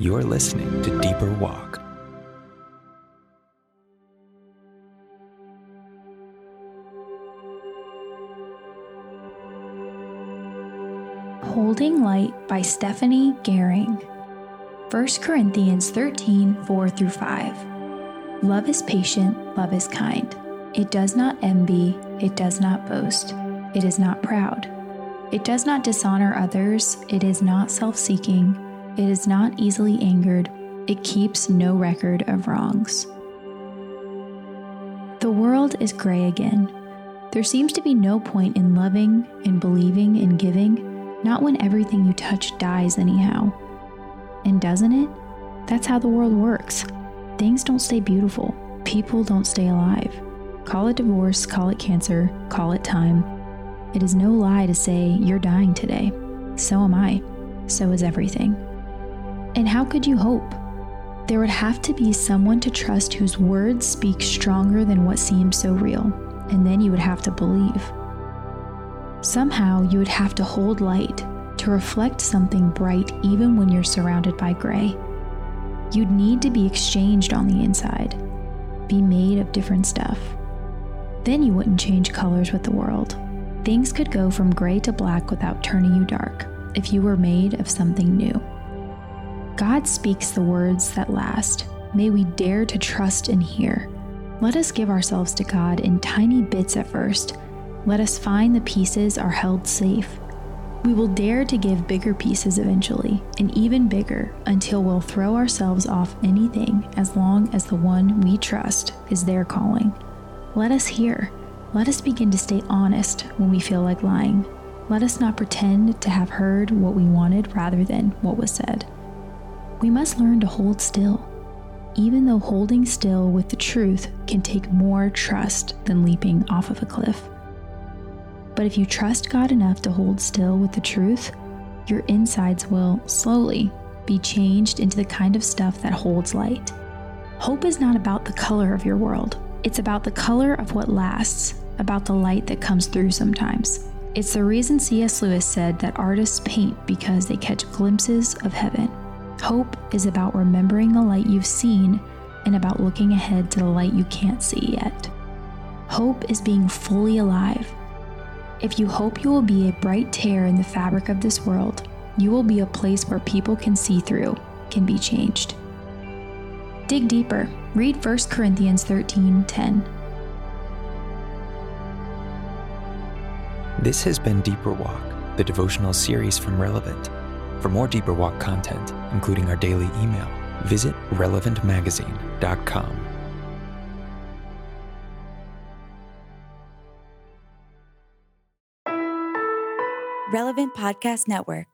You're listening to Deeper Walk. Holding Light by Stephanie Gehring. 1 Corinthians 13 4 through 5. Love is patient, love is kind. It does not envy, it does not boast, it is not proud. It does not dishonor others, it is not self seeking, it is not easily angered, it keeps no record of wrongs. The world is gray again. There seems to be no point in loving, in believing, in giving, not when everything you touch dies, anyhow. And doesn't it? That's how the world works. Things don't stay beautiful, people don't stay alive. Call it divorce, call it cancer, call it time. It is no lie to say you're dying today. So am I. So is everything. And how could you hope? There would have to be someone to trust whose words speak stronger than what seems so real, and then you would have to believe. Somehow you would have to hold light to reflect something bright even when you're surrounded by gray. You'd need to be exchanged on the inside, be made of different stuff. Then you wouldn't change colors with the world. Things could go from gray to black without turning you dark if you were made of something new. God speaks the words that last. May we dare to trust and hear. Let us give ourselves to God in tiny bits at first. Let us find the pieces are held safe. We will dare to give bigger pieces eventually, and even bigger, until we'll throw ourselves off anything as long as the one we trust is there calling. Let us hear. Let us begin to stay honest when we feel like lying. Let us not pretend to have heard what we wanted rather than what was said. We must learn to hold still, even though holding still with the truth can take more trust than leaping off of a cliff. But if you trust God enough to hold still with the truth, your insides will slowly be changed into the kind of stuff that holds light. Hope is not about the color of your world, it's about the color of what lasts, about the light that comes through sometimes. It's the reason C.S. Lewis said that artists paint because they catch glimpses of heaven. Hope is about remembering the light you've seen and about looking ahead to the light you can't see yet. Hope is being fully alive. If you hope you will be a bright tear in the fabric of this world, you will be a place where people can see through, can be changed. Dig deeper. Read 1 Corinthians 13:10. This has been Deeper Walk, the devotional series from Relevant. For more Deeper Walk content, including our daily email, visit relevantmagazine.com. Relevant Podcast Network.